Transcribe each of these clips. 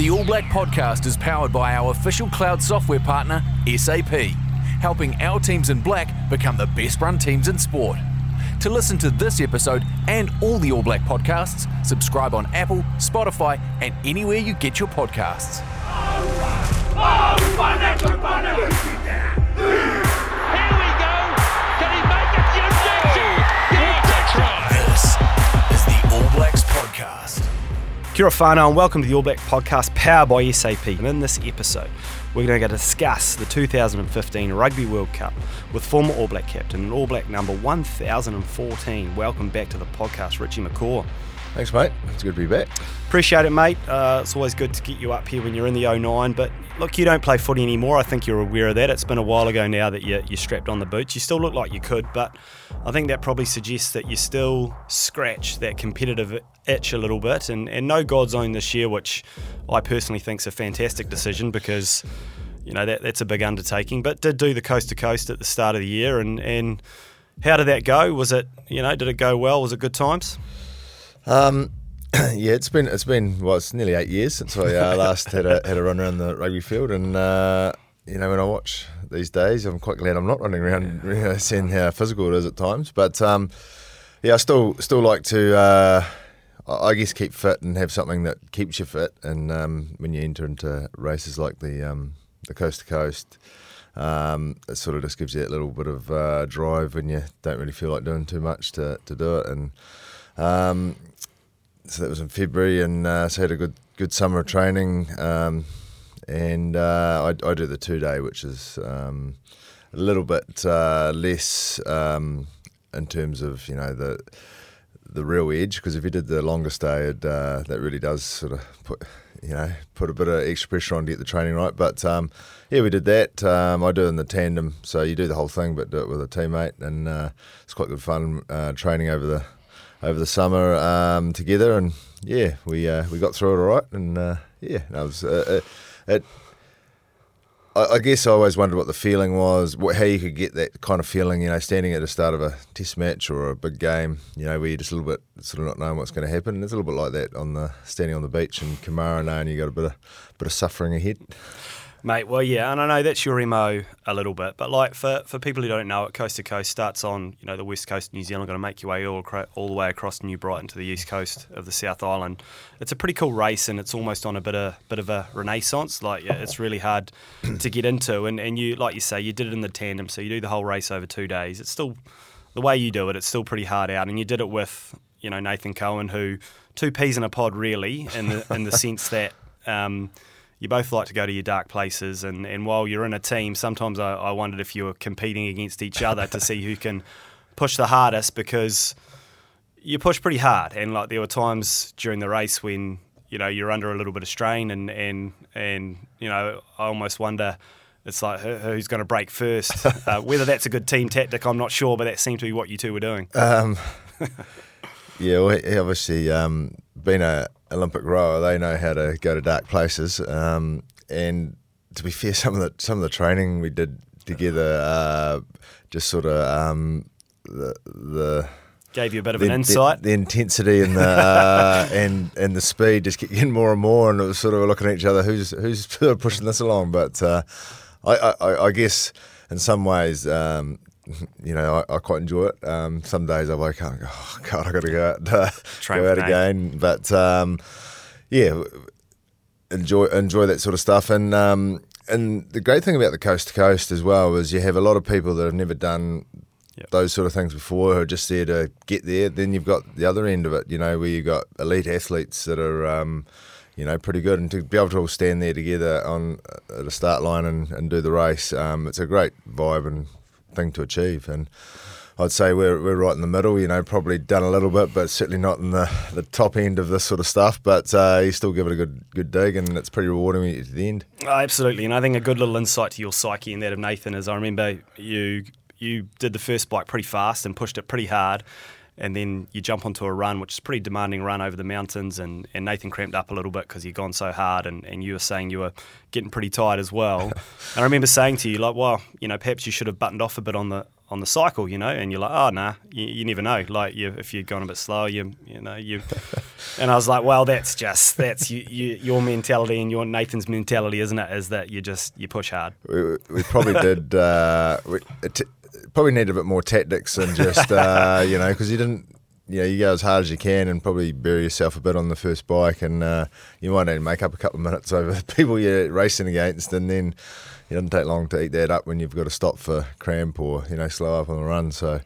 The All Black podcast is powered by our official cloud software partner, SAP, helping our teams in black become the best run teams in sport. To listen to this episode and all the All Black podcasts, subscribe on Apple, Spotify, and anywhere you get your podcasts. Kia ora whanau and welcome to the All Black podcast powered by SAP. And in this episode, we're going to discuss the 2015 Rugby World Cup with former All Black captain and All Black number 1014. Welcome back to the podcast, Richie McCaw. Thanks, mate. It's good to be back. Appreciate it, mate. Uh, it's always good to get you up here when you're in the 09. But look, you don't play footy anymore. I think you're aware of that. It's been a while ago now that you, you strapped on the boots. You still look like you could, but I think that probably suggests that you still scratch that competitive itch a little bit. And, and no GODZone this year, which I personally think is a fantastic decision because, you know, that, that's a big undertaking. But did do the coast to coast at the start of the year. And, and how did that go? Was it, you know, did it go well? Was it good times? Um, yeah, it's been it's been well, it's nearly eight years since I uh, last had a had a run around the rugby field, and uh, you know when I watch these days, I'm quite glad I'm not running around, you know, seeing how physical it is at times. But um, yeah, I still still like to. Uh, I I guess keep fit and have something that keeps you fit. And um, when you enter into races like the um, the coast to coast, um, it sort of just gives you that little bit of uh, drive when you don't really feel like doing too much to, to do it. And um, so that was in February, and uh, so had a good good summer of training. Um, and uh, I, I do the two day, which is um, a little bit uh, less in terms of you know the the real edge because if you did the longest day, it, uh, that really does sort of put you know put a bit of extra pressure on to get the training right. But um, yeah, we did that. Um, I do it in the tandem, so you do the whole thing, but do it with a teammate, and uh, it's quite good fun uh, training over the over the summer um, together. And yeah, we uh, we got through it all right, and uh, yeah, was uh, it. I I guess I always wondered what the feeling was, what, how you could get that kind of feeling, you know, standing at the start of a test match or a big game, you know, where you're just a little bit sort of not knowing what's going to happen. It's a little bit like that on the standing on the beach in Kumara knowing you got a bit of bit of suffering ahead. Mate, well, yeah, and I know that's your mo a little bit, but like for, for people who don't know it, Coast to Coast starts on you know the west coast of New Zealand, going to make your way all all the way across New Brighton to the east coast of the South Island. It's a pretty cool race, and it's almost on a bit of bit of a renaissance. Like yeah, it's really hard to get into, and and you like you say, you did it in the tandem, so you do the whole race over two days. It's still the way you do it. It's still pretty hard out, and you did it with you know Nathan Cohen, who two peas in a pod really, in the in the sense that. Um, you both like to go to your dark places, and, and while you're in a team, sometimes I, I wondered if you were competing against each other to see who can push the hardest because you push pretty hard, and like there were times during the race when you know you're under a little bit of strain, and and and you know I almost wonder. It's like who- who's going to break first. Uh, whether that's a good team tactic, I'm not sure, but that seemed to be what you two were doing. Um, yeah, well, obviously um, being a Olympic rower, they know how to go to dark places. Um, and to be fair, some of the some of the training we did together, uh, just sort of um, the the Gave you a bit of the, an insight. the, the intensity and the uh, and and the speed just kept getting more and more, and it was sort of looking at each other, who's who's pushing this along. But uh, I, I I guess in some ways. Um, you know, I, I quite enjoy it. Um, some days I wake up and go, oh, God, i got to go out, uh, go out again. But um, yeah, enjoy enjoy that sort of stuff. And um, and the great thing about the coast to coast as well is you have a lot of people that have never done Yep. those sort of things before who are just there to get there. Then you've got the other end of it, you know, where you've got elite athletes that are. Um, you know, pretty good, and to be able to all stand there together on at a start line and, and do the race, um, it's a great vibe and thing to achieve. And I'd say we're, we're right in the middle. You know, probably done a little bit, but certainly not in the, the top end of this sort of stuff. But uh, you still give it a good good dig, and it's pretty rewarding to the end. Oh, absolutely, and I think a good little insight to your psyche and that of Nathan is I remember you you did the first bike pretty fast and pushed it pretty hard, and then you jump onto a run, which is a pretty demanding run over the mountains, and, and Nathan cramped up a little bit because he'd gone so hard, and, and you were saying you were getting pretty tired as well. and I remember saying to you like, well, you know, perhaps you should have buttoned off a bit on the on the cycle, you know, and you're like, oh nah, you, you never know. Like you, if you're going a bit slower, you you know you. and I was like, well, that's just that's you, you, your mentality and your Nathan's mentality, isn't it? Is that you just you push hard. We, we probably did. Uh, we, it, probably need a bit more tactics and just uh, you know because you didn't. You know, you go as hard as you can and probably bury yourself a bit on the first bike, and uh, you might need to make up a couple of minutes over the people you're racing against, and then it doesn't take long to eat that up when you've got to stop for cramp or you know slow up on the run. So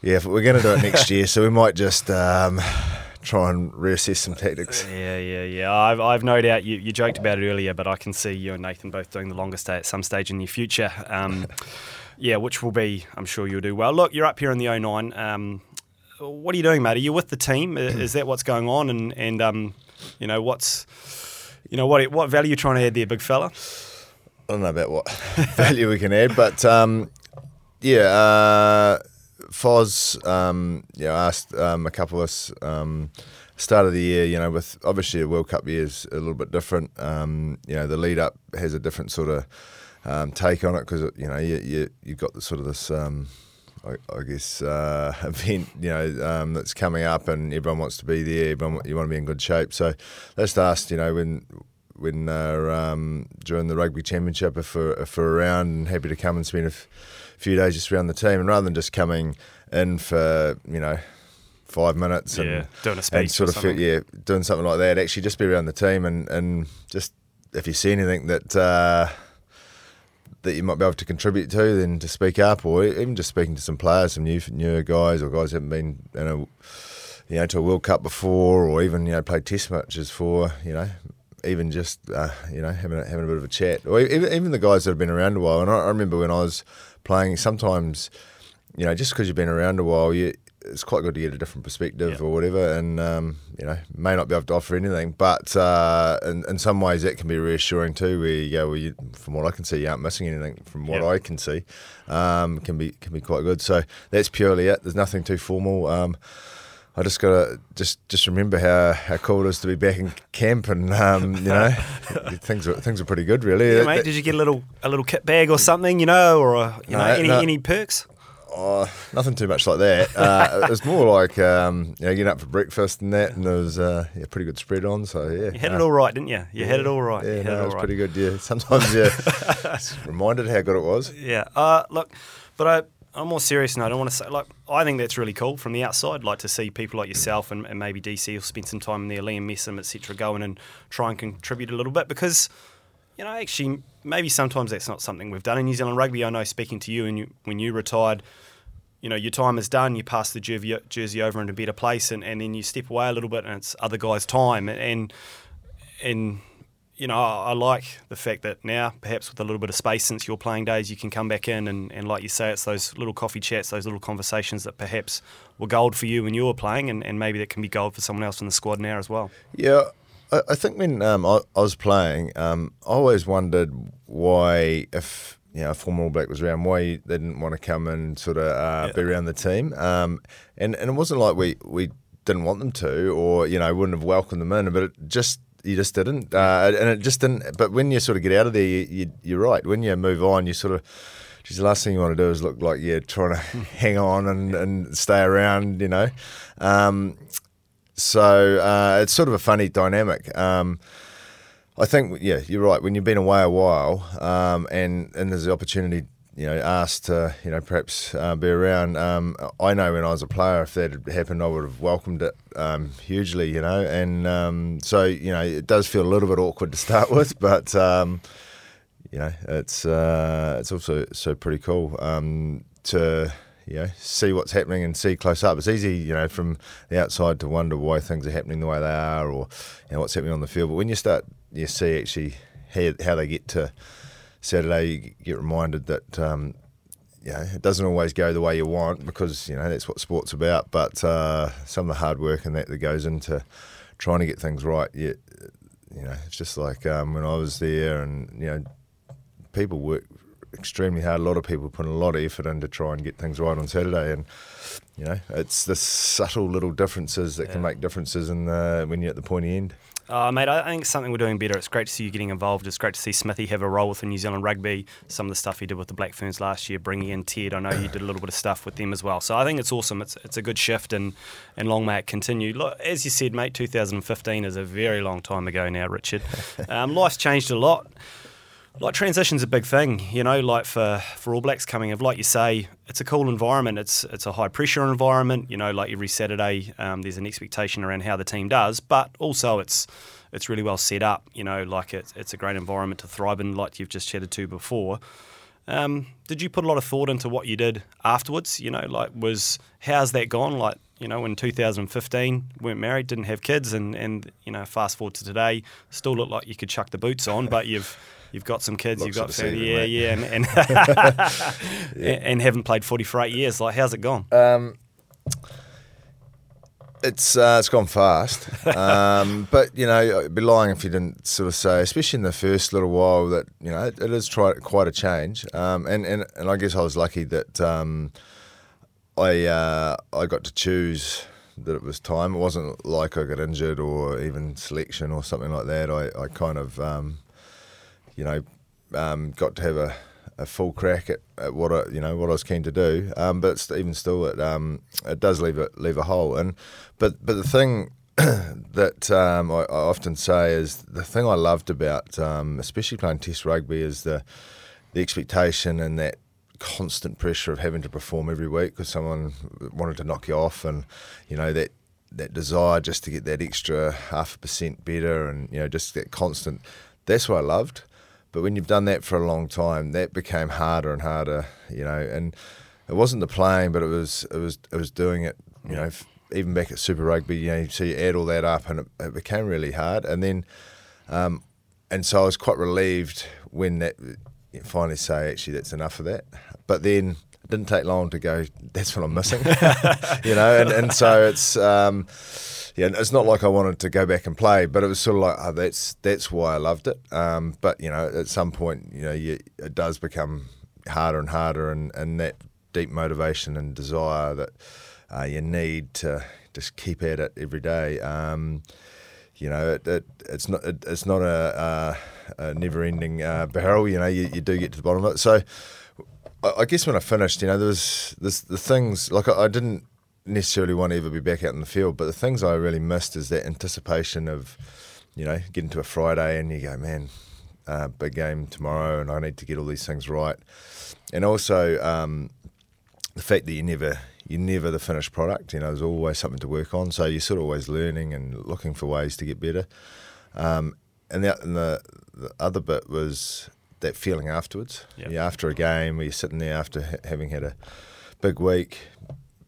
yeah, we're going to do it next year, so we might just um, try and reassess some tactics. Yeah, yeah, yeah. I've, I've no doubt you, you joked about it earlier, but I can see you and Nathan both doing the longest day at some stage in the future. Um, yeah, which will be, I'm sure you'll do well. Look, you're up here in the 09. Um, what are you doing, mate? Are you with the team? Is that what's going on? And, and um, you know, what's, you know, what what value are you trying to add there, big fella? I don't know about what value we can add, but um, yeah, uh, Foz, um, you know, asked um, a couple of us um, start of the year, you know, with obviously a World Cup year is a little bit different. Um, you know, the lead up has a different sort of um, take on it because you know you, you you've got the sort of this. Um, I, I guess uh, event you know um, that's coming up and everyone wants to be there. Everyone you want to be in good shape. So let's ask you know when when uh, um, during the rugby championship if we're, if we're around and happy to come and spend a f- few days just around the team and rather than just coming in for you know five minutes and, yeah, doing a speech and sort of yeah doing something like that actually just be around the team and, and just if you see anything that uh, that you might be able to contribute to, then to speak up, or even just speaking to some players, some new newer guys, or guys who haven't been you know, you know to a World Cup before, or even you know played Test matches for, you know, even just uh, you know having a, having a bit of a chat, or even, even the guys that have been around a while. And I, I remember when I was playing, sometimes you know just because you've been around a while, you it's quite good to get a different perspective Yep. or whatever, and um, you know may not be able to offer anything, but uh, in, in some ways that can be reassuring too. Where you go, well, you, from what I can see, you aren't missing anything. From what Yep. I can see, um, can be can be quite good. So that's purely it. There's nothing too formal. Um, I just gotta just just remember how, how cool it is to be back in camp, and um, you know things are things are pretty good, really. Yeah, mate, did you get a little a little kit bag or something, you know, or a, you No, know any no. any perks? Oh, nothing too much like that. Uh, it was more like um, you know, getting up for breakfast and that, and there was uh, yeah, pretty good spread on. So yeah, You had uh, it all right, didn't you? You had it all right. Yeah, no, it it was right. pretty good. Yeah, sometimes yeah, reminded how good it was. Yeah. Uh, look, but I. I'm more serious now. I don't want to say like I think that's really cool from the outside. Like to see people like yourself and, and maybe DC will spend some time in there, Liam Messam, etc., go in and try and contribute a little bit because you know actually maybe sometimes that's not something we've done in New Zealand rugby. I know speaking to you and you, when you retired, you know your time is done. You pass the jersey, over into a better place, and, and then you step away a little bit, and it's other guys' time and and you know, I, I like the fact that now, perhaps with a little bit of space since your playing days, you can come back in and, and like you say, it's those little coffee chats, those little conversations that perhaps were gold for you when you were playing, and, and maybe that can be gold for someone else in the squad now as well. Yeah, I, I think when um, I, I was playing, um, I always wondered why, if you know, a former All Black was around, why they didn't want to come and sort of uh, be around the team. Um, and and it wasn't like we we didn't want them to, or you know, wouldn't have welcomed them in, but it just you just didn't, uh, and it just didn't. But when you sort of get out of there, you, you, you're right. When you move on, you sort of. Geez, the last thing you want to do is look like you're trying to hang on and, and stay around, you know. Um, so uh, it's sort of a funny dynamic. Um, I think, yeah, you're right. When you've been away a while, um, and and there's the opportunity, you know, asked to, you know, perhaps uh, be around. Um, I know when I was a player, if that had happened, I would have welcomed it um, hugely, you know. And um, so, you know, it does feel a little bit awkward to start with, but um, you know, it's uh, it's also so pretty cool um, to you know see what's happening and see close up. It's easy, you know, from the outside to wonder why things are happening the way they are, or you know what's happening on the field. But when you start, you see actually how, how they get to Saturday, you get reminded that. Um, you know, it doesn't always go the way you want because you know that's what sport's about. But uh, some of the hard work and that that goes into trying to get things right, you, you know, it's just like um, when I was there, and you know, people work extremely hard. A lot of people put a lot of effort in to try and get things right on Saturday, and you know, it's the subtle little differences that can make differences in the, when you're at the pointy end. Uh, mate, I think it's something we're doing better. It's great to see you getting involved. It's great to see Smithy have a role within New Zealand rugby. Some of the stuff he did with the Black Ferns last year, bringing in Ted. I know you did a little bit of stuff with them as well. So I think it's awesome. It's it's a good shift, and and long may it continue. Look, as you said, mate, 2015 is a very long time ago now, Richard. Um, life's changed a lot like transition's a big thing, you know. Like for for All Blacks coming of, like you say, it's a cool environment. It's it's a high pressure environment. You know, like every Saturday, um, there's an expectation around how the team does, but also it's it's really well set up. You know, like it's it's a great environment to thrive in, like you've just chatted to before. Um, did you put a lot of thought into what you did afterwards? You know, like was how's that gone? Like you know, in 2015, weren't married, didn't have kids, and and you know, fast forward to today, still look like you could chuck the boots on, but you've you've got some kids, Looks you've got family, yeah, yeah, and and, and haven't played footy for eight years. Like, how's it gone? Um, it's uh, it's gone fast, um, but you know, I'd be lying if you didn't sort of say, especially in the first little while, that you know it, it is try, quite a change. Um, and, and and I guess I was lucky that um, I uh, I got to choose that it was time. It wasn't like I got injured or even selection or something like that. I I kind of um, you know um, got to have a, a full crack at, at what I you know what I was keen to do. Um, but even still, it um, it does leave a leave a hole. And but but the thing that um, I, I often say is the thing I loved about um, especially playing Test rugby is the the expectation and that constant pressure of having to perform every week because someone wanted to knock you off, and you know that that desire just to get that extra half a percent better, and you know just that constant. That's what I loved. But when you've done that for a long time, that became harder and harder. You know, and it wasn't the playing, but it was it was it was doing it. You know, f- even back at Super Rugby, you know, so you add all that up, and it, it became really hard. And then um, and so I was quite relieved when that you finally say actually that's enough of that. But then it didn't take long to go. That's what I'm missing, you know. And, and so it's um, yeah, it's not like I wanted to go back and play, but it was sort of like oh, that's that's why I loved it. Um, but you know, at some point, you know, you, it does become harder and harder, and, and that deep motivation and desire that uh, you need to just keep at it every day. Um, you know, it, it it's not it, it's not a, a, a never-ending uh, barrel. You know, you, you do get to the bottom of it. So, I, guess when I finished, you know, there was this the things like I, I didn't necessarily want to ever be back out in the field, but the things I really missed is that anticipation of, you know, getting to a Friday and you go, man, uh, big game tomorrow, and I need to get all these things right, and also um, the fact that you never you're never the finished product. You know, there's always something to work on. So you're sort of always learning and looking for ways to get better. Um, and, the, and the the other bit was that feeling afterwards. Yep. Yeah, after a game, where you're sitting there after ha- having had a big week.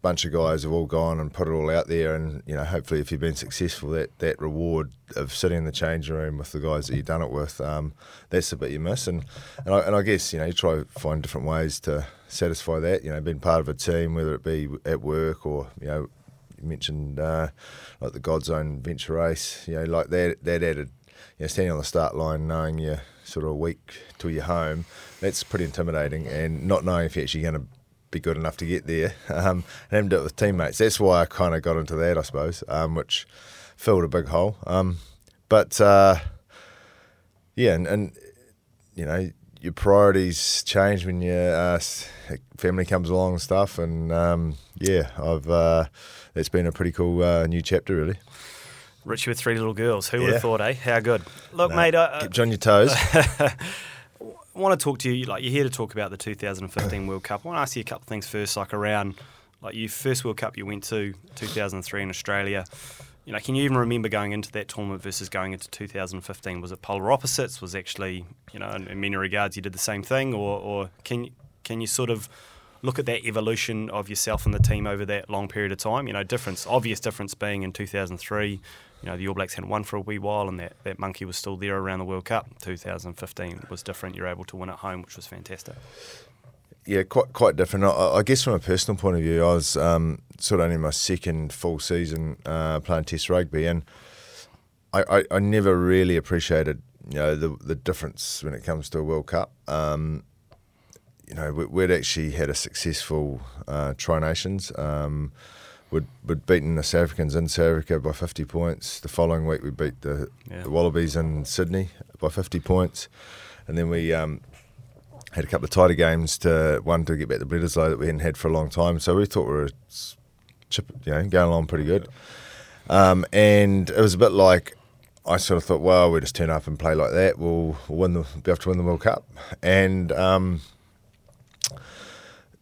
Bunch of guys have all gone and put it all out there, and you know, hopefully, if you've been successful, that that reward of sitting in the changing room with the guys that you've done it with, um, that's the bit you miss. And and I, and I guess you know, you try to find different ways to satisfy that. You know, being part of a team, whether it be at work or you know, you mentioned uh, like the GODZone Adventure Race. You know, like that that added, you know, standing on the start line, knowing you're sort of a week till you're home, that's pretty intimidating. And not knowing if you're actually going to be good enough to get there, um, and having to do it with teammates. That's why I kind of got into that, I suppose, um, which filled a big hole. Um, but uh, yeah, and, and you know your priorities change when your uh, family comes along and stuff. And um, yeah, I've uh, it's been a pretty cool uh, new chapter, really. Richie with three little girls. Who would Yeah. have thought, eh? How good. Look, No, mate, I, Keep you on your toes. I want to talk to you. Like you're here to talk about the 2015 World Cup. I want to ask you a couple of things first, like around like your first World Cup you went to 2003 in Australia. You know, can you even remember going into that tournament versus going into 2015? Was it polar opposites? Was actually, you know, in, in many regards, you did the same thing, or, or can you can you sort of look at that evolution of yourself and the team over that long period of time? You know, difference, obvious difference being in 2003. You know, the All Blacks hadn't won for a wee while, and that, that monkey was still there around the World Cup. 2015 was different. You're able to win at home, which was fantastic. Yeah, quite quite different. I, I guess from a personal point of view, I was um, sort of only my second full season uh, playing Test rugby, and I, I, I never really appreciated you know the the difference when it comes to a World Cup. Um, you know, we, we'd actually had a successful uh, Tri Nations. Um, we'd, we'd beaten the South Africans in South Africa by 50 points. The following week, we beat the, Yeah. the Wallabies in Sydney by 50 points. And then we um, had a couple of tighter games to one to get back the Bledisloe that we hadn't had for a long time. So we thought we were chip, you know, going along pretty good. Um, and it was a bit like I sort of thought, well, we just turn up and play like that. We'll, we'll win the, be able to win the World Cup. And um,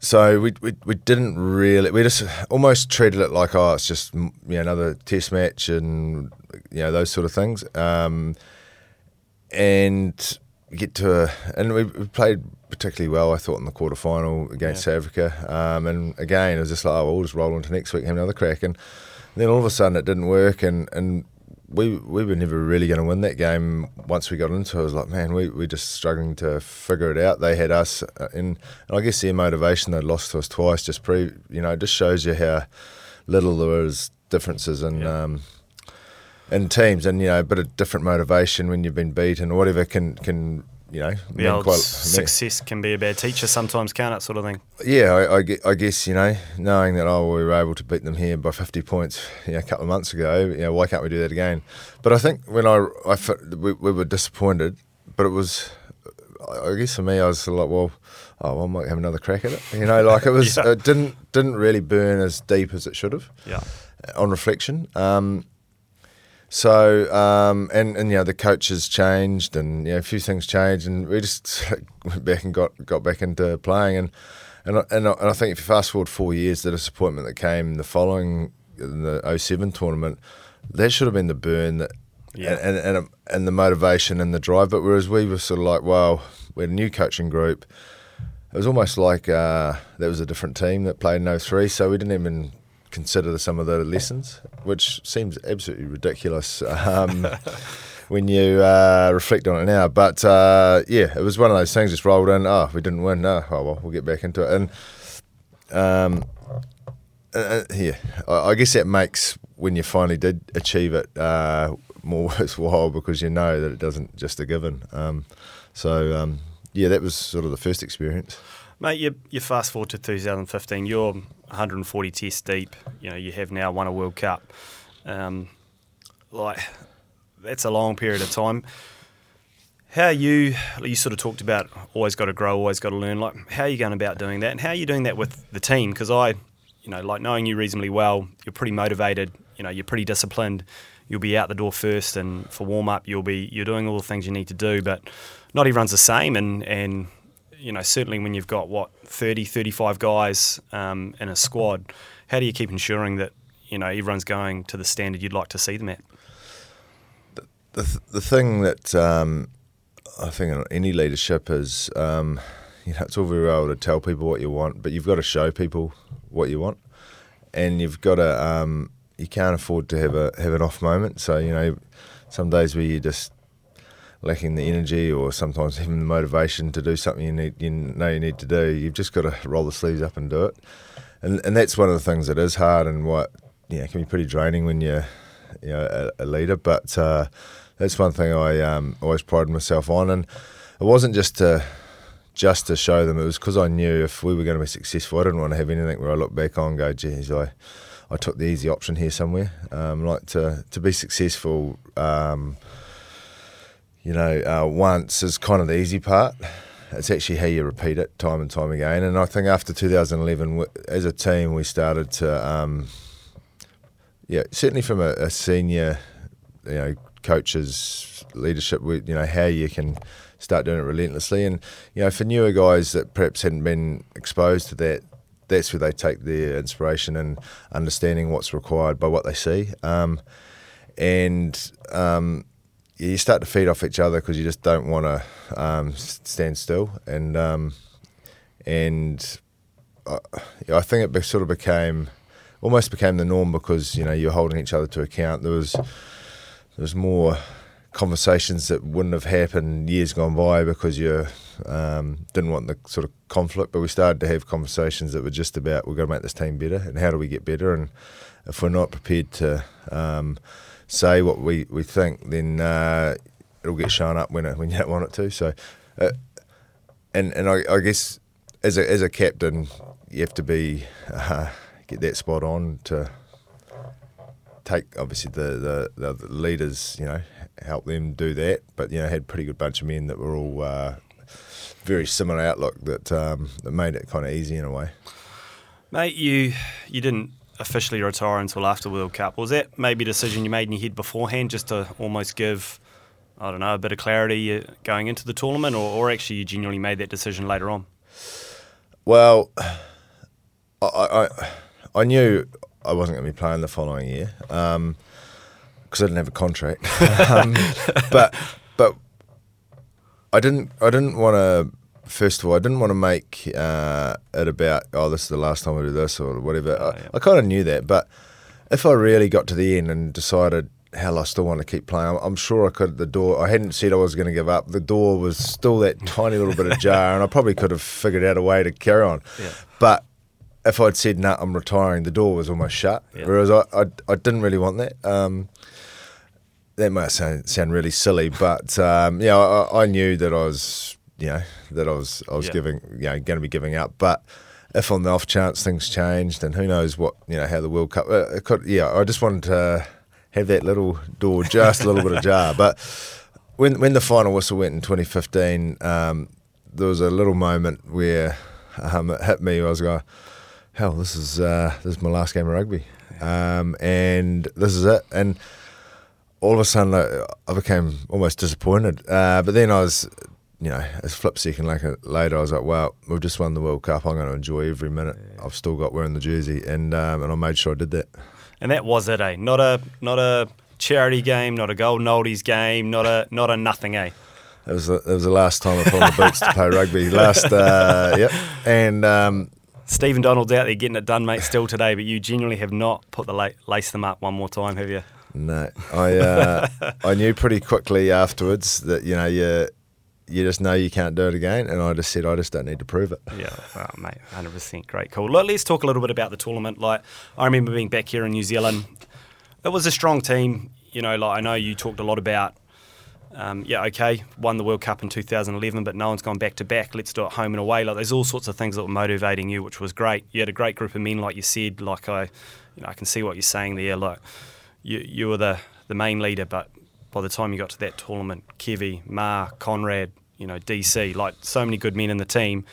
so we, we we didn't really we just almost treated it like oh it's just you know another test match and you know those sort of things. Um, and get to a, and we, we played particularly well I thought in the quarter final against South Africa. Um, and again it was just like oh we'll just roll into next week have another crack. And then all of a sudden it didn't work and and we we were never really going to win that game. Once we got into it, I was like, man, we we're just struggling to figure it out. They had us, uh, in, and I guess their motivation they'd lost to us twice just pre, you know, just shows you how little there is differences in Yeah. um, in teams, and you know, a bit of different motivation when you've been beaten or whatever can can you know The old quite- success can be a bad teacher sometimes, can't it? Sort of thing. yeah, I, I I guess you know, knowing that oh we were able to beat them here by fifty points, you know, a couple of months ago, you know, why can't we do that again? But I think when I, I we, we were disappointed, but it was, I I guess for me, I was like, well, oh, well, I might have another crack at it, you know, like it was, Yeah. it didn't didn't really burn as deep as it should have Yeah. on reflection. Um, so and and you know the coaches changed and you know a few things changed and we just went back and got got back into playing and and I- and I, and I think if you fast forward four years, the disappointment that came the following in the 07 tournament, that should have been the burn that. Yeah. And, and and and the motivation and the drive, but whereas we were sort of like, well, we had a new coaching group. It was almost like uh, there was a different team that played in 03, so we didn't even consider some of the lessons, which seems absolutely ridiculous um, when you uh, reflect on it now. But uh, yeah, it was one of those things just rolled in. Oh, we didn't win. No, oh well, we'll get back into it. And um, uh, uh, yeah, I, I guess that makes when you finally did achieve it uh, more worthwhile because you know that it doesn't just a given. Um, so um, yeah, that was sort of the first experience. Mate, you, you fast forward to 2015. You're 140 tests deep. You know you have now won a World Cup. Um, like that's a long period of time. How you? You sort of talked about always got to grow, always got to learn. Like how are you going about doing that, and how are you doing that with the team? Because I, you know, like knowing you reasonably well, you're pretty motivated. You know, you're pretty disciplined. You'll be out the door first, and for warm up, you'll be you're doing all the things you need to do. But not everyone's the same, and and you know, certainly when you've got what 30, 35 guys um, in a squad, how do you keep ensuring that you know everyone's going to the standard you'd like to see them at? the th- the thing that um, I think in any leadership is, um, you know, it's all very well to tell people what you want, but you've got to show people what you want, and you've got to. Um, you can't afford to have a have an off moment. So you know, some days where you just lacking the energy or sometimes even the motivation to do something you need you know you need to do. You've just got to roll the sleeves up and do it, and and that's one of the things that is hard and what you know can be pretty draining when you're you know a, a leader. But uh, that's one thing I um, always prided myself on, and it wasn't just to just to show them. It was because I knew if we were going to be successful, I didn't want to have anything where I look back on and go, geez, I. I took the easy option here somewhere. Um, like to to be successful, um, you know, uh, once is kind of the easy part. It's actually how you repeat it time and time again. And I think after 2011, as a team, we started to, um, yeah, certainly from a, a senior, you know, coaches leadership, you know, how you can start doing it relentlessly. And you know, for newer guys that perhaps hadn't been exposed to that, that's where they take their inspiration and understanding what's required by what they see. Um, and um, you start to feed off each other because you just don't want to um, stand still. And um, and I, I think it be, sort of became almost became the norm because you know you're holding each other to account. There was there was more conversations that wouldn't have happened years gone by because you um, didn't want the sort of conflict. But we started to have conversations that were just about we've got to make this team better and how do we get better. And if we're not prepared to um, say what we, we think, then uh, it'll get shown up when it, when you don't want it to. So, uh, and and I, I guess as a as a captain, you have to be uh, get that spot on to take obviously the, the, the leaders, you know, help them do that. But you know, had a pretty good bunch of men that were all uh, very similar outlook that um, that made it kind of easy in a way. Mate, you you didn't officially retire until after World Cup. Was that maybe a decision you made in your head beforehand, just to almost give, I don't know, a bit of clarity uh, going into the tournament, or, or actually you genuinely made that decision later on? Well, I I, I knew I wasn't going to be playing the following year because um, I didn't have a contract. um, but but I didn't I didn't want to. First of all, I didn't want to make uh, it about oh this is the last time I do this or whatever. Oh, I, yeah. I kind of knew that, but if I really got to the end and decided hell I still want to keep playing, I'm, I'm sure I could. at The door I hadn't said I was going to give up. The door was still that tiny little bit ajar, and I probably could have figured out a way to carry on. Yeah. But if I'd said no, I'm retiring, the door was almost shut. Yeah. Whereas I, I, I didn't really want that. Um, that might sound, sound really silly, but um, yeah, I, I knew that I was, you know, that I was, I was Yeah. giving, you know, going to be giving up. But if on the off chance things changed, and who knows what, you know, how the World Cup, uh, it could, yeah, I just wanted to have that little door just a little bit ajar. But when when the final whistle went in 2015, um, there was a little moment where um, it hit me. I was going, hell, this is uh, this is my last game of rugby, um, and this is it. And all of a sudden, like, I became almost disappointed. Uh, but then I was, you know, a flip second like later, I was like, well, we've just won the World Cup. I'm going to enjoy every minute. I've still got wearing the jersey, and um, and I made sure I did that. And that was it, eh? Not a not a charity game, not a golden oldies game, not a not a nothing, eh? It was the, it was the last time I put on the boots to play rugby. Last, uh, yep, and. Um, Stephen Donald's out there getting it done, mate, still today, but you genuinely have not put the la- lace them up one more time, have you? No, I uh, I knew pretty quickly afterwards that you know you you just know you can't do it again, and I just said I just don't need to prove it. Yeah, oh, mate, hundred percent, great, cool. Look, let's talk a little bit about the tournament. Like, I remember being back here in New Zealand. It was a strong team. You know, like I know you talked a lot about. Um, yeah, okay, won the World Cup in 2011, but no one's gone back to back. Let's do it home and away. Like, there's all sorts of things that were motivating you, which was great. You had a great group of men, like you said. Like I, you know, I can see what you're saying there. Like, you you were the the main leader, but by the time you got to that tournament, Kevy, Ma, Conrad, you know, DC, like so many good men in the team.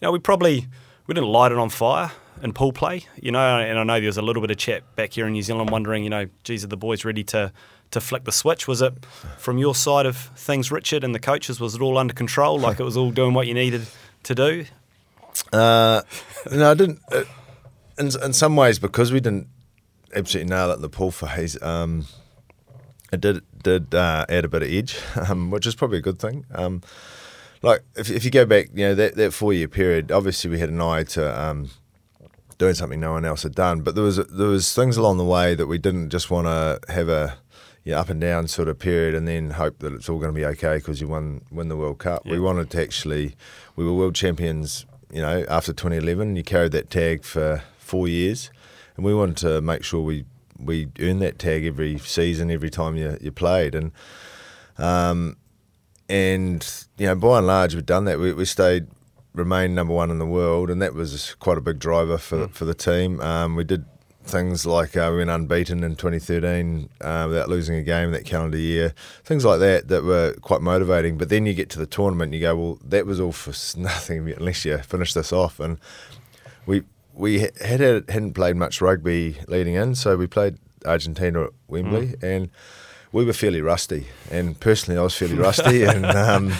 You know, we probably we didn't light it on fire in pool play, you know, and I know there was a little bit of chat back here in New Zealand wondering, you know, geez, are the boys ready to to flick the switch? Was it from your side of things, Richard, and the coaches? Was it all under control? Like it was all doing what you needed to do? Uh, no, I didn't. Uh, in in some ways, because we didn't absolutely nail it the pool phase, um, it did did uh, add a bit of edge, um, which is probably a good thing. Um, like if if you go back, you know that that four year period, obviously we had an eye to. Um, Doing something no one else had done, but there was there was things along the way that we didn't just want to have a yeah, up and down sort of period, and then hope that it's all going to be okay because you won win the World Cup. We wanted to actually, we were world champions. You know, after 2011, you carried that tag for four years, and we wanted to make sure we we earned that tag every season, every time you you played, and um, and you know, by and large, we've done that. We we stayed remained number one in the world, and that was quite a big driver for for the team. Um, we did things like uh, we went unbeaten in 2013 uh, without losing a game that calendar year. Things like that that were quite motivating. But then you get to the tournament, and you go, well, that was all for nothing unless you finish this off. And we we ha- had hadn't played much rugby leading in, so we played Argentina at Wembley, and we were fairly rusty. And personally, I was fairly rusty, and um,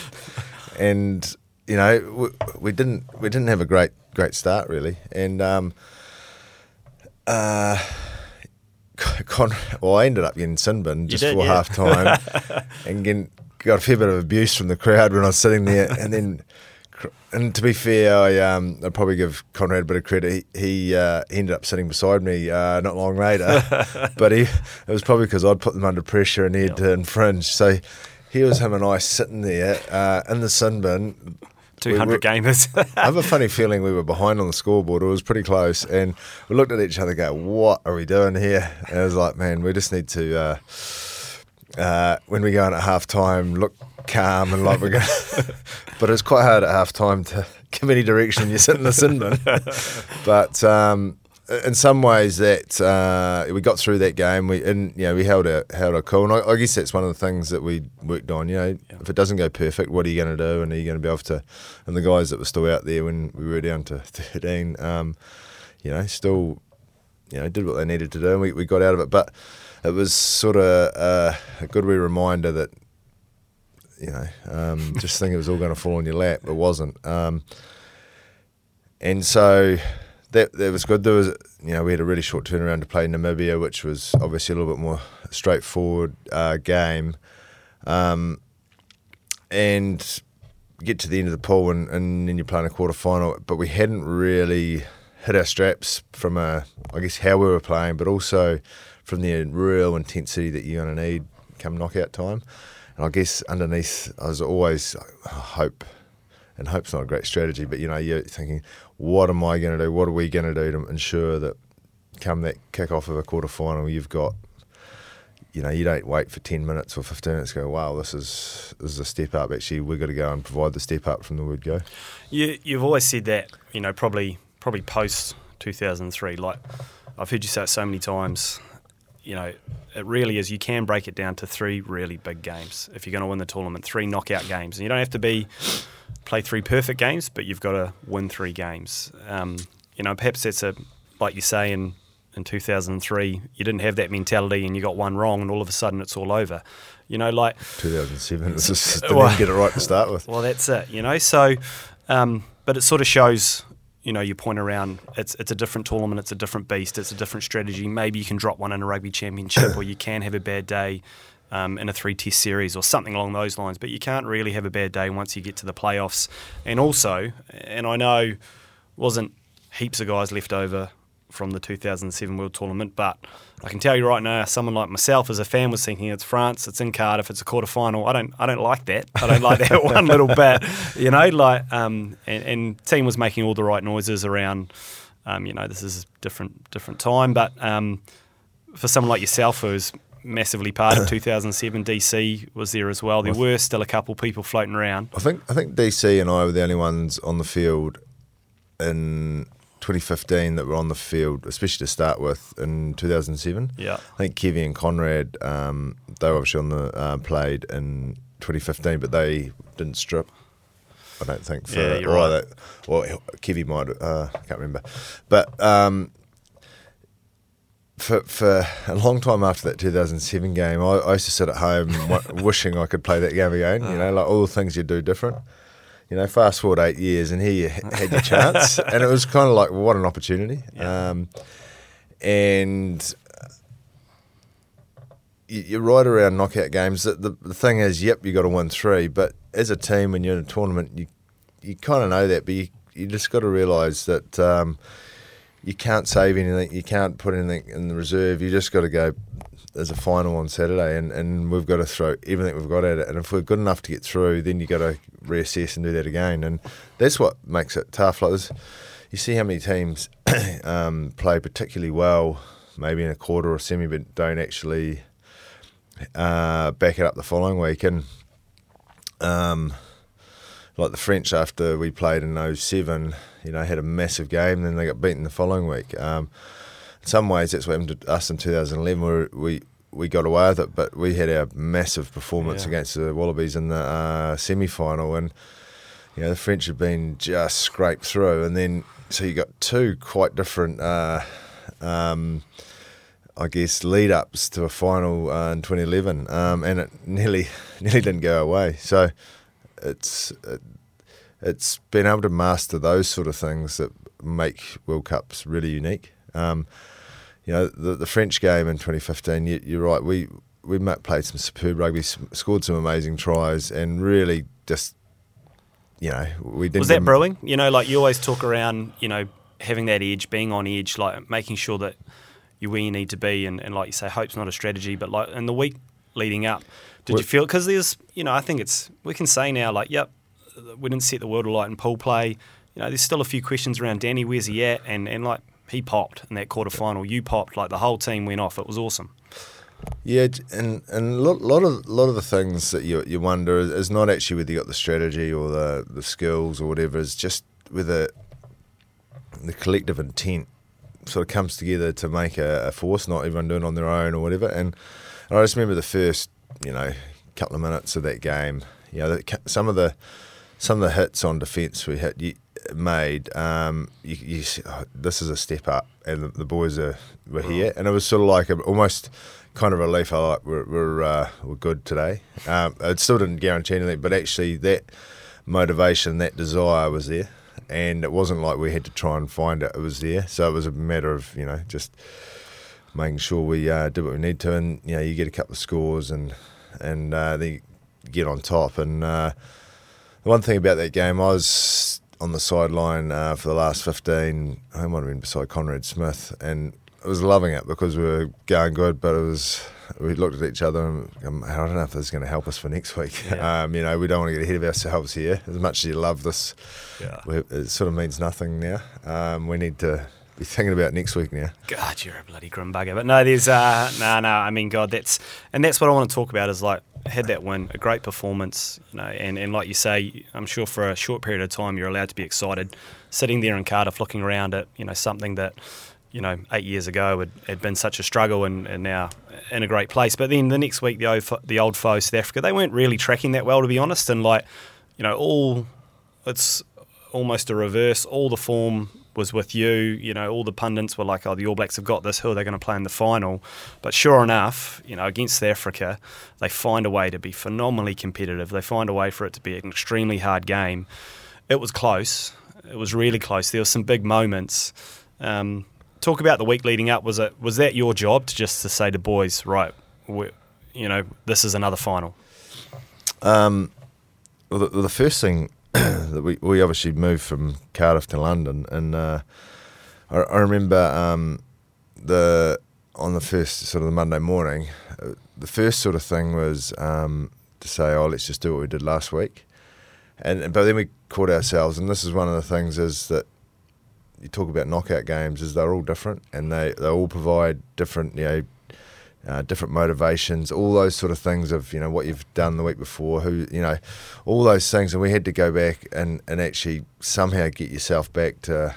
and you know we, we didn't we didn't have a great great start really, and um, uh, Con- well, I ended up getting sin bin just did, before yeah. half time, and getting, got a fair bit of abuse from the crowd when I was sitting there, and then. And to be fair, I um, I'd probably give Conrad a bit of credit. He he, uh, ended up sitting beside me uh, not long later, but he it was probably because I'd put them under pressure and he had to infringe. So here was him and I sitting there uh, in the sin bin. We 200 were- gamers. I have a funny feeling we were behind on the scoreboard. It was pretty close, and we looked at each other, and go, "What are we doing here?" And I was like, "Man, we just need to." Uh, when we go in at half time, look calm and like we're going. but it's quite hard at half time to give any direction. You sit in the sin bin. but um, in some ways that uh, we got through that game. We and you know we held a held our cool. And I, I guess that's one of the things that we worked on. You know, if it doesn't go perfect, what are you going to do? And are you going to be able to? And the guys that were still out there when we were down to thirteen, um, you know, still, you know, did what they needed to do, and we, we got out of it. But it was sort of uh, a good wee reminder that. You know, um, just think it was all going to fall on your lap. It wasn't. Um, and so that that was good. There was, you know, we had a really short turnaround to play Namibia, which was obviously a little bit more straightforward uh, game, um, and get to the end of the pool and, and then you're playing a quarter final. But we hadn't really hit our straps from a, I guess, how we were playing, but also from the real intensity that you're going to need come knockout time. And I guess underneath, I was always I hope and hope's not a great strategy, but you know, you're thinking, what am I going to do? What are we going to do to ensure that come that kick off of a quarter final, you've got, you know, you don't wait for 10 minutes or 15 minutes go, wow, this is this is a step up. Actually, we've got to go and provide the step up from the word go. You, you've always said that, you know, probably probably post 2003. Like, I've heard you say it so many times. You know, it really is. You can break it down to three really big games if you're going to win the tournament. Three knockout games, and you don't have to be play three perfect games, but you've got to win three games. Um, you know, perhaps that's a like you say in in 2003, you didn't have that mentality and you got one wrong, and all of a sudden it's all over. You know, like 2007, it's just didn't well, get it right to start with. Well, that's it. You know, so um, but it sort of shows. You know, your point around it's it's a different tournament, it's a different beast, it's a different strategy. Maybe you can drop one in a rugby championship, or you can have a bad day um, in a three test series or something along those lines. But you can't really have a bad day once you get to the playoffs. And also, and I know wasn't heaps of guys left over from the 2007 World Tournament, but I can tell you right now, someone like myself as a fan was thinking it's France, it's in Cardiff, it's a quarter final. I don't, I don't like that. I don't like that one little bit, you know. Like, um, and, and team was making all the right noises around. Um, you know, this is a different, different time, but um, for someone like yourself who's massively part of 2007. DC was there as well. There were still a couple people floating around. I think I think DC and I were the only ones on the field in 2015 that were on the field, especially to start with in 2007. Yeah, I think Kevy and Conrad um, they were obviously on the uh, played in 2015, but they didn't strip. I don't think for yeah, or right. that, or Kevy might uh, I can't remember, but um, for for a long time after that 2007 game, I, I used to sit at home wishing I could play that game again. You know, like all the things you do different. You know, fast forward eight years, and here you had your chance, and it was kind of like well, what an opportunity. Yeah. Um, and you're right around knockout games. The, the, the thing is, yep, you got to win three, but as a team, when you're in a tournament, you you kind of know that, but you you just got to realise that. Um, you can't save anything. You can't put anything in the reserve. You just got to go. There's a final on Saturday, and, and we've got to throw everything we've got at it. And if we're good enough to get through, then you got to reassess and do that again. And that's what makes it tough. Like you see how many teams um, play particularly well, maybe in a quarter or semi, but don't actually uh, back it up the following week. And um, like the French after we played in 07, you know, had a massive game, then they got beaten the following week. Um, some ways, that's what happened to us in 2011, where we we got away with it, but we had our massive performance yeah. against the Wallabies in the uh, semi final, and you know the French have been just scraped through, and then so you got two quite different. Uh, um, I guess lead ups to a final uh, in 2011, um, and it nearly nearly didn't go away. So it's it, it's been able to master those sort of things that make World Cups really unique. Um, you know, the, the French game in 2015. You, are right. We we played some superb rugby, scored some amazing tries, and really just you know we didn't. Was that brewing? You know, like you always talk around. You know, having that edge, being on edge, like making sure that you're where you need to be, and, and like you say, hope's not a strategy, but like in the week leading up, did you feel because there's you know I think it's we can say now like yep we didn't set the world alight in pool play. You know, there's still a few questions around Danny. Where's he at? And and like he popped in that quarter final. You popped. Like the whole team went off. It was awesome. Yeah, and and a lot, of lot of the things that you you wonder is not actually whether you got the strategy or the the skills or whatever. It's just whether the collective intent sort of comes together to make a, a force, not everyone doing it on their own or whatever. And, and I just remember the first, you know, couple of minutes of that game. You know, some of the some of the hits on defence we hit you, made. Um, you, you, oh, this is a step up, and the, the boys are were here, and it was sort of like a, almost kind of relief. I like we're we're, uh, we're good today. Um, it still didn't guarantee anything, but actually that motivation, that desire was there, and it wasn't like we had to try and find it. It was there, so it was a matter of you know just making sure we uh, did what we need to, and you know you get a couple of scores and and uh, then get on top. And uh, the one thing about that game, I was on the sideline uh, for the last 15, I might have been beside Conrad Smith, and I was loving it because we were going good, but it was we looked at each other and um, I don't know if this is going to help us for next week. Yeah. Um, you know, we don't want to get ahead of ourselves here. As much as you love this, Yeah. we, it sort of means nothing now. Um, we need to be thinking about next week now. God, you're a bloody grim bugger. But no, there's uh no, no. I mean, God, that's and that's what I want to talk about is like had that win, a great performance, you know, and, and like you say, I'm sure for a short period of time you're allowed to be excited. Sitting there in Cardiff, looking around at you know something that you know eight years ago had, had been such a struggle and, and now in a great place. But then the next week, the old the old foe South Africa, they weren't really tracking that well to be honest, and like you know all it's almost a reverse. All the form was with you. You know, all the pundits were like, "Oh, the All Blacks have got this. Who are they going to play in the final?" But sure enough, you know, against Africa, they find a way to be phenomenally competitive. They find a way for it to be an extremely hard game. It was close. It was really close. There were some big moments. Um, talk about the week leading up. Was it was that your job to just to say to boys, right? you know, this is another final. Well, the, the first thing we, we obviously moved from Cardiff to London, and uh, I, I remember um, the on the first sort of the Monday morning, uh, the first sort of thing was um, to say, "Oh, let's just do what we did last week," and but then we caught ourselves, and this is one of the things is that you talk about knockout games is they're all different, and they they all provide different you know uh, different motivations, all those sort of things of you know what you've done the week before, who you know, all those things, and we had to go back and and actually somehow get yourself back to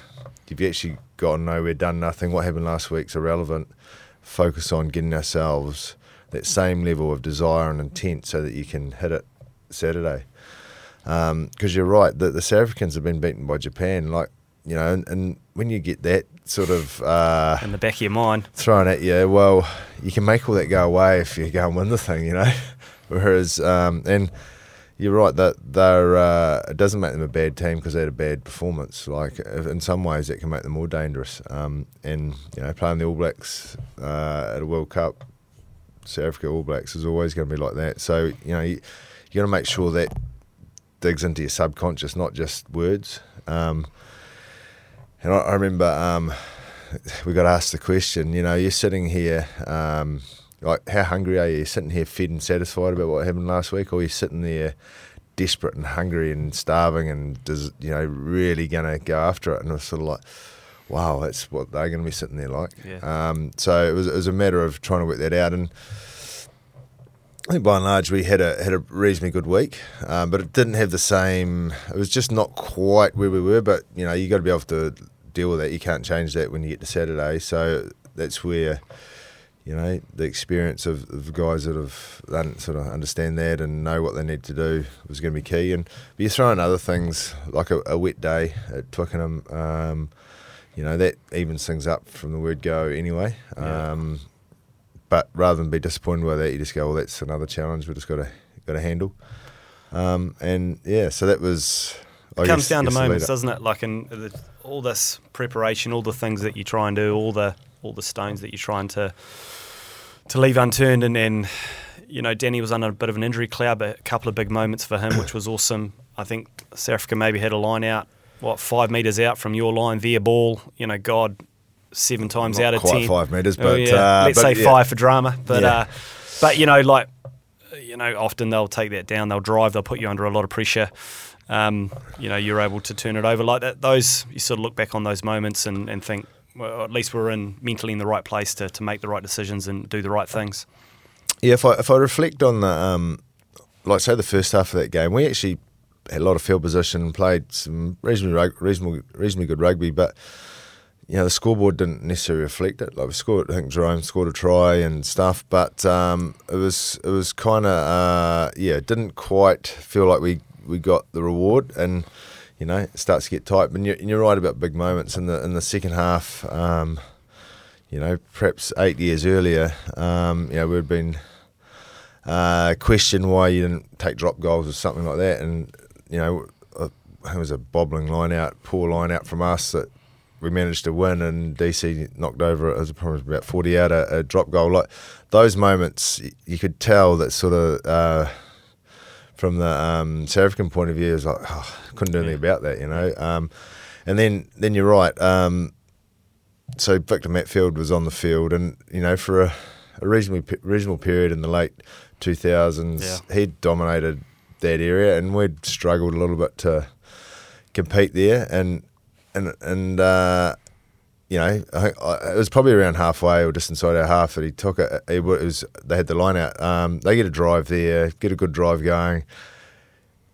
you've actually gone nowhere, done nothing. What happened last week's irrelevant. Focus on getting ourselves that same level of desire and intent so that you can hit it Saturday. Because you're right, the, the South Africans have been beaten by Japan, like you know, and, and when you get that sort of uh, In the back of your mind, thrown at you, well, you can make all that go away if you go and win the thing, you know. Whereas, um, and you're right that they're uh, it doesn't make them a bad team because they had a bad performance. Like in some ways, it can make them more dangerous. Um, and you know, playing the All Blacks uh, at a World Cup, South Africa All Blacks is always going to be like that. So you know, you, you got to make sure that digs into your subconscious, not just words. Um, and I, I remember um, we got asked the question. You know, you're sitting here, um, like, how hungry are you? You're sitting here fed and satisfied about what happened last week, or you're sitting there desperate and hungry and starving and does you know really going to go after it? And it was sort of like, wow, that's what they're going to be sitting there like. Yeah. Um, so it was it was a matter of trying to work that out and. I think by and large we had a had a reasonably good week, um, but it didn't have the same. It was just not quite where we were. But you know, you got to be able to deal with that. You can't change that when you get to Saturday. So that's where you know the experience of, of guys that have sort of understand that and know what they need to do was going to be key. And but you throw in other things like a, a wet day at Twickenham. Um, you know that evens things up from the word go anyway. Yeah. Um, but rather than be disappointed by that, you just go, well, that's another challenge we just got to got to handle. Um, and yeah, so that was. I it comes guess- down to moments, doesn't it? Like in the, all this preparation, all the things that you try and do, all the all the stones that you're trying to to leave unturned, and then you know Danny was under a bit of an injury cloud, but a couple of big moments for him, which was awesome. I think South Africa maybe had a line out, what five meters out from your line, via ball. You know, God, seven times Not out of quite Five metres, Oh, but, yeah. uh, let's but say yeah. five for drama. But Yeah. uh, but you know, like you know, often they'll take that down. They'll drive. They'll put you under a lot of pressure. Um, you know, you're able to turn it over like that. Those you sort of look back on those moments and, and think, well, at least we're in mentally in the right place to, to make the right decisions and do the right things. Yeah, if I if I reflect on the um, like say the first half of that game, we actually had a lot of field position, and played some reasonably reasonable, reasonably good rugby, but you know, the scoreboard didn't necessarily reflect it. Like we scored, I think Jerome scored a try and stuff, but um, it was it was kind of uh, yeah, it didn't quite feel like we we got the reward, and you know, it starts to get tight. But you're, and you're right about big moments in the in the second half. Um, you know, perhaps eight years earlier, um, you know, we'd been uh, questioned why you didn't take drop goals or something like that, and you know, it was a bobbling line out, poor line out from us that we managed to win, and DC knocked over it as probably about forty out a, a, drop goal. Like those moments, you could tell that sort of uh, from the um, South African point of view, is like oh, couldn't do anything about that, you know. Um, and then then you're right. Um, so Victor Matfield was on the field, and you know for a, a reasonably reasonable period in the late 2000s, yeah. he dominated that area, and we'd struggled a little bit to compete there, and and and uh, you know, I, I, it was probably around halfway or just inside our half that he took it. It was they had the line out. Um, they get a drive there, get a good drive going.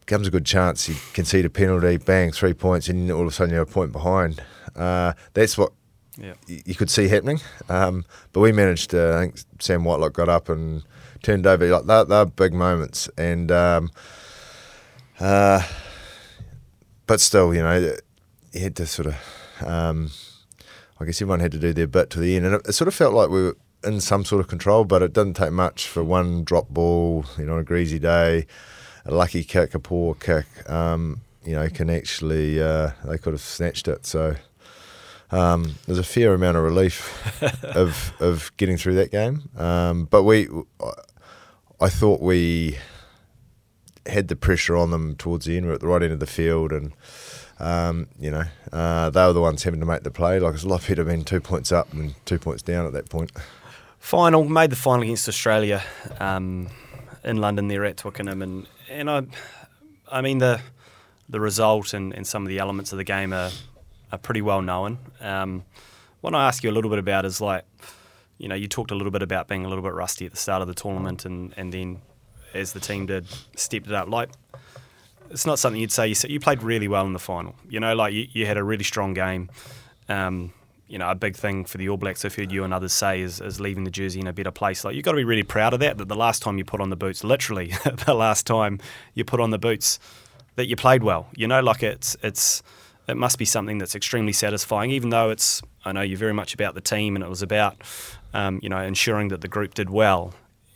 Comes a good chance. You concede a penalty, bang, three points, and all of a sudden you're a point behind. Uh, that's what yeah. you could see happening. Um, but we managed to. I think Sam Whitelock got up and turned over. Like they're, they're big moments, and um, uh, but still, you know, you had to sort of, um, I guess everyone had to do their bit to the end, and it, it, sort of felt like we were in some sort of control. But it didn't take much for one drop ball, you know, on a greasy day, a lucky kick, a poor kick. Um, you know, can actually uh, they could have snatched it. So um, there's a fair amount of relief of of getting through that game. Um, but we, I thought we had the pressure on them towards the end. We are at the right end of the field, and um, you know, uh, they were the ones having to make the play. Like it's a lot better been two points up and two points down at that point. Final made the final against Australia um, in London there at Twickenham, and and I, I mean the the result and, and some of the elements of the game are are pretty well known. Um, what I ask you a little bit about is like, you know, you talked a little bit about being a little bit rusty at the start of the tournament, and and then as the team did, stepped it up. Like it's not something you'd say. You, you played really well in the final. You know, like you, you had a really strong game. Um, you know, a big thing for the All Blacks, I've heard you and others say, is, is leaving the jersey in a better place. Like, you've got to be really proud of that, that the last time you put on the boots, literally, the last time you put on the boots, that you played well. You know, like it's, it's, it must be something that's extremely satisfying, even though it's, I know you're very much about the team and it was about, um, you know, ensuring that the group did well.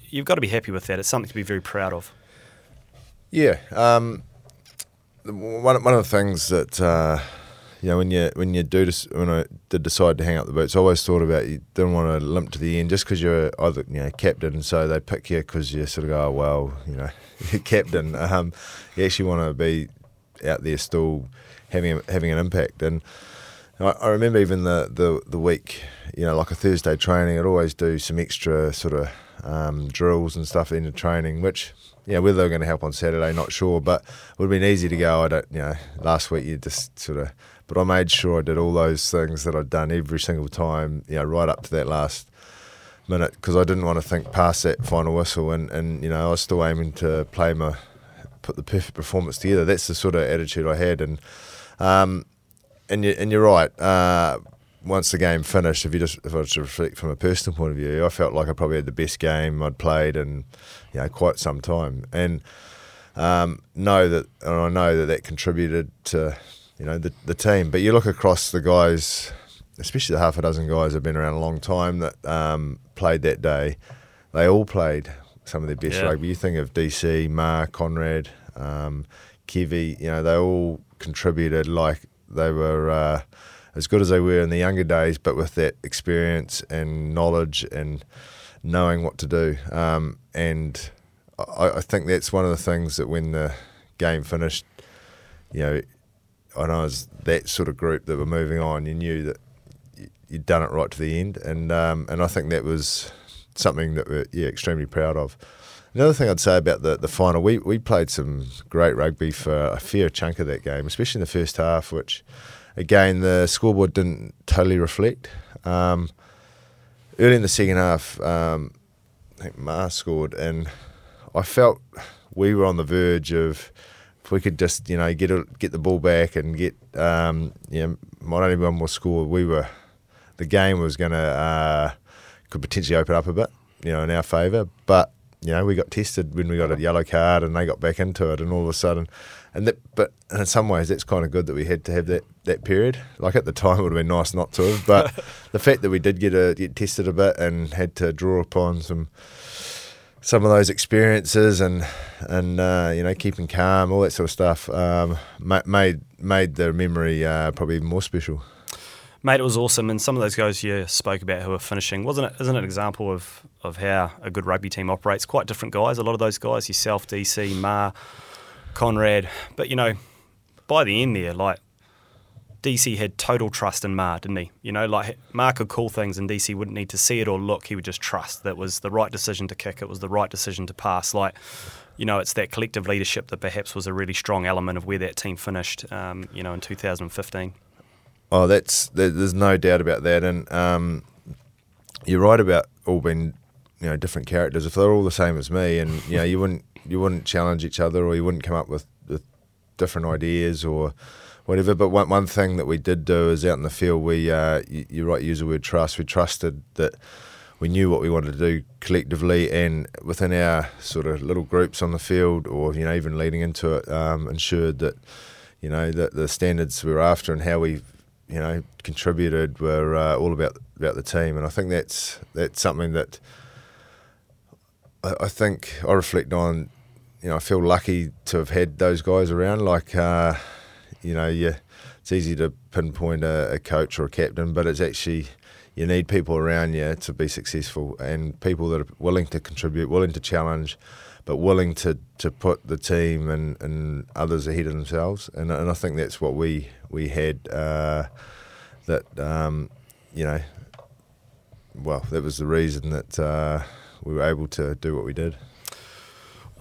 You've got to be happy with that. It's something to be very proud of. Yeah. Um, one one of the things that uh, you know when you when you do when I did decide to hang up the boots, I always thought about you didn't want to limp to the end just because you're either you know captain, and so they pick you because you sort of go, oh, well, you know, you're captain. Um, you actually want to be out there still having having an impact, and I, remember even the, the the week, you know, like a Thursday training, I'd always do some extra sort of um, drills and stuff in the training, which yeah, whether they were going to help on Saturday, not sure. But it would have been easy to go. I don't, you know, last week you just sort of. But I made sure I did all those things that I'd done every single time, you know, right up to that last minute because I didn't want to think past that final whistle. And, and you know, I was still aiming to play my, put the perfect performance together. That's the sort of attitude I had. And um, and you and you're right. Uh, once the game finished, if you just if I was to reflect from a personal point of view, I felt like I probably had the best game I'd played in you know quite some time, and um, know that and I know that that contributed to you know the the team. But you look across the guys, especially the half a dozen guys have been around a long time that um, played that day. They all played some of their best yeah. rugby. You think of DC, Ma, Conrad, um, Kevy. You know they all contributed like they were. Uh, as good as they were in the younger days, but with that experience and knowledge and knowing what to do. Um, and I, I, think that's one of the things that when the game finished, you know, I know was that sort of group that were moving on. You knew that you'd done it right to the end, and um, and I think that was something that we're yeah extremely proud of. Another thing I'd say about the, the final, we, we played some great rugby for a fair chunk of that game, especially in the first half, which again, the scoreboard didn't totally reflect. Um, early in the second half, um, I think Ma scored, and I felt we were on the verge of if we could just you know get a, get the ball back and get um, you know might only one more score. We were the game was going to uh, could potentially open up a bit, you know, in our favour. But you know, we got tested when we got a yellow card, and they got back into it, and all of a sudden, and that, but in some ways, that's kind of good that we had to have that, that period. Like at the time, it would have been nice not to have, but the fact that we did get a get tested a bit and had to draw upon some some of those experiences and and uh, you know keeping calm, all that sort of stuff, um, made made the memory uh, probably even more special. Mate, it was awesome, and some of those guys you spoke about who were finishing wasn't it? Isn't it an example of of how a good rugby team operates? Quite different guys. A lot of those guys, yourself, DC, Ma, Conrad, but you know, by the end there, like DC had total trust in Ma, didn't he? You know, like Ma could call things and DC wouldn't need to see it or look. He would just trust that was the right decision to kick. It was the right decision to pass. Like, you know, it's that collective leadership that perhaps was a really strong element of where that team finished, um, you know, in 2015. Oh, that's there's no doubt about that, and um, you're right about all being, you know, different characters. If they're all the same as me, and you know, you wouldn't you wouldn't challenge each other, or you wouldn't come up with, with different ideas, or whatever. But one, one thing that we did do is out in the field, we uh, you, you're right, use the word trust. We trusted that we knew what we wanted to do collectively, and within our sort of little groups on the field, or you know even leading into it, um, ensured that you know that the standards we were after and how we you know contributed were uh, all about about the team. And I think that's that's something that I, I think I reflect on. You know, I feel lucky to have had those guys around. Like. Uh, you know, you, it's easy to pinpoint a, a coach or a captain, but it's actually you need people around you to be successful and people that are willing to contribute, willing to challenge, but willing to, to put the team and, and others ahead of themselves. And, and I think that's what we we had. Uh, that um, you know, well, that was the reason that uh, we were able to do what we did.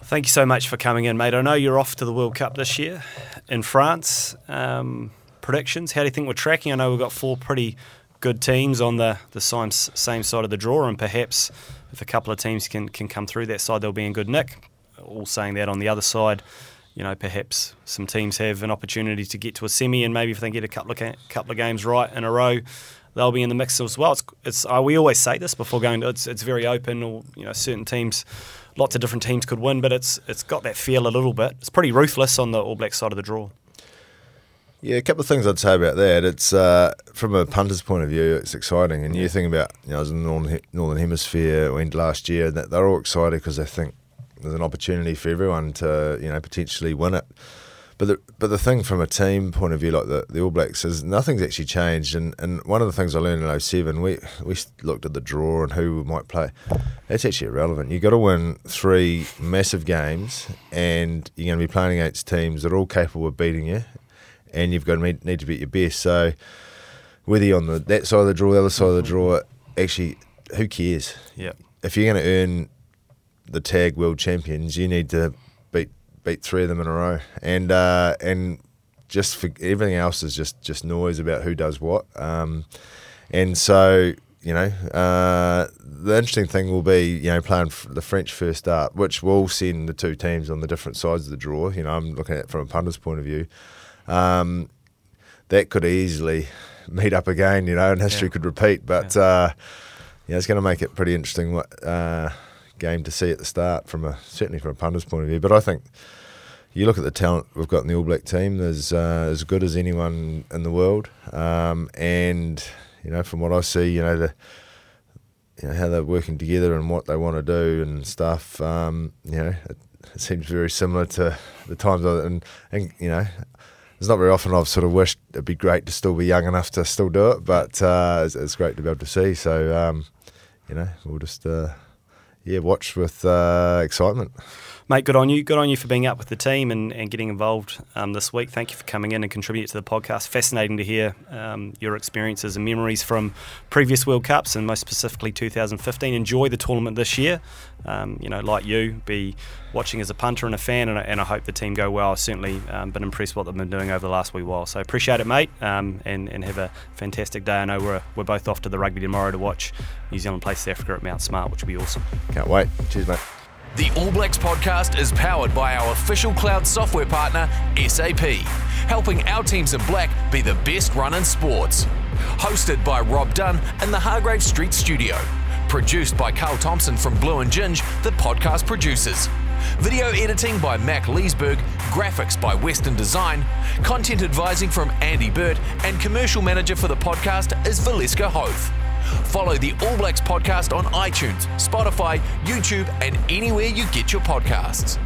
Thank you so much for coming in, mate. I know you're off to the World Cup this year in France. Um, predictions? How do you think we're tracking? I know we've got four pretty good teams on the, the same, same side of the draw, and perhaps if a couple of teams can, can come through that side, they'll be in good nick. All saying that on the other side, you know, perhaps some teams have an opportunity to get to a semi, and maybe if they get a couple of couple of games right in a row, they'll be in the mix as well. It's, it's uh, we always say this before going. To, it's it's very open. Or you know, certain teams lots of different teams could win, but it's it's got that feel a little bit. It's pretty ruthless on the All Black side of the draw. Yeah, a couple of things I'd say about that. It's uh, from a punter's point of view, it's exciting. And you think about, you know, I was in the Northern, Northern Hemisphere went last year, that they're all excited because they think there's an opportunity for everyone to, you know, potentially win it. But the but the thing from a team point of view, like the, the All Blacks, is nothing's actually changed. And, and one of the things I learned in 07, we we looked at the draw and who might play. That's actually irrelevant. You've got to win three massive games, and you're going to be playing against teams that are all capable of beating you, and you've got to meet, need to be at your best. So whether you're on the that side of the draw, the other side of the draw, actually, who cares? Yeah. If you're going to earn the tag world champions, you need to beat three of them in a row, and uh, and just for everything else is just just noise about who does what. Um, and so you know, uh, the interesting thing will be you know playing the French first up, which will send the two teams on the different sides of the draw. You know, I'm looking at it from a punter's point of view. Um, that could easily meet up again, you know, and history yeah. could repeat. But yeah. uh, yeah, it's going to make it pretty interesting. Uh, game to see at the start from a certainly from a punter's point of view. But I think you look at the talent we've got in the All Black team. There's uh, as good as anyone in the world, um, and you know from what I see, you know the you know how they're working together and what they want to do and stuff. Um, you know, it, it, seems very similar to the times I, and and you know. It's not very often I've sort of wished it'd be great to still be young enough to still do it, but uh, it's, it's, great to be able to see. So, um, you know, we'll just uh, yeah watch with uh, excitement mate, good on you. Good on you for being up with the team and, and getting involved um, this week. Thank you for coming in and contributing to the podcast. Fascinating to hear um, your experiences and memories from previous World Cups and most specifically 2015. Enjoy the tournament this year. Um, you know, like you, be watching as a punter and a fan, and, and I hope the team go well. I've certainly um, been impressed with what they've been doing over the last wee while. So appreciate it, mate, um, and, and have a fantastic day. I know we're, we're both off to the rugby tomorrow to watch New Zealand play South Africa at Mount Smart, which will be awesome. Can't wait. Cheers, mate. The All Blacks podcast is powered by our official cloud software partner, SAP, helping our teams in black be the best run in sports. Hosted by Rob Dunn in the Hargrave Street studio. Produced by Carl Thompson from Blue and Ginge, the podcast producers. Video editing by Mac Leesburg, graphics by Western Design, content advising from Andy Burt, and commercial manager for the podcast is Valeska Hoth. Follow the All Blacks podcast on iTunes, Spotify, YouTube, and anywhere you get your podcasts.